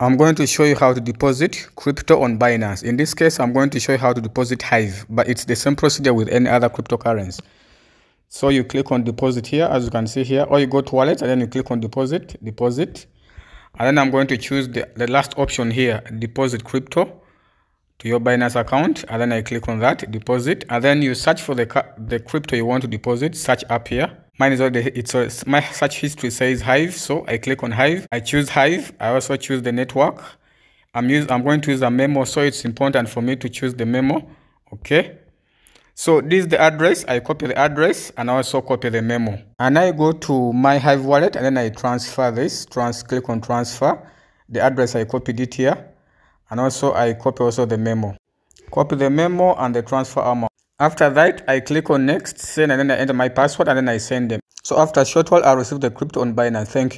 I'm going to show you how to deposit crypto on Binance. In this case, I'm going to show you how to deposit Hive, but it's the same procedure with any other cryptocurrency. So you click on deposit here, as you can see here, or you go to wallet and then you click on deposit, deposit. And then I'm going to choose the, the last option here, deposit crypto to your Binance account. And then I click on that, deposit. And then you search for the, the crypto you want to deposit, search up here. Mine is already, it's uh, a, my search history says Hive. So I click on Hive. I choose Hive. I also choose the network. I'm, use, I'm going to use a memo. So it's important for me to choose the memo. Okay. So this is the address. I copy the address and also copy the memo. And I go to my Hive wallet and then I transfer this. Trans click on transfer. The address I copied it here. And also I copy also the memo. Copy the memo and the transfer amount. After that, I click on next, send, and then I enter my password and then I send them. So after a short while, I receive the crypto on Binance. Thank you.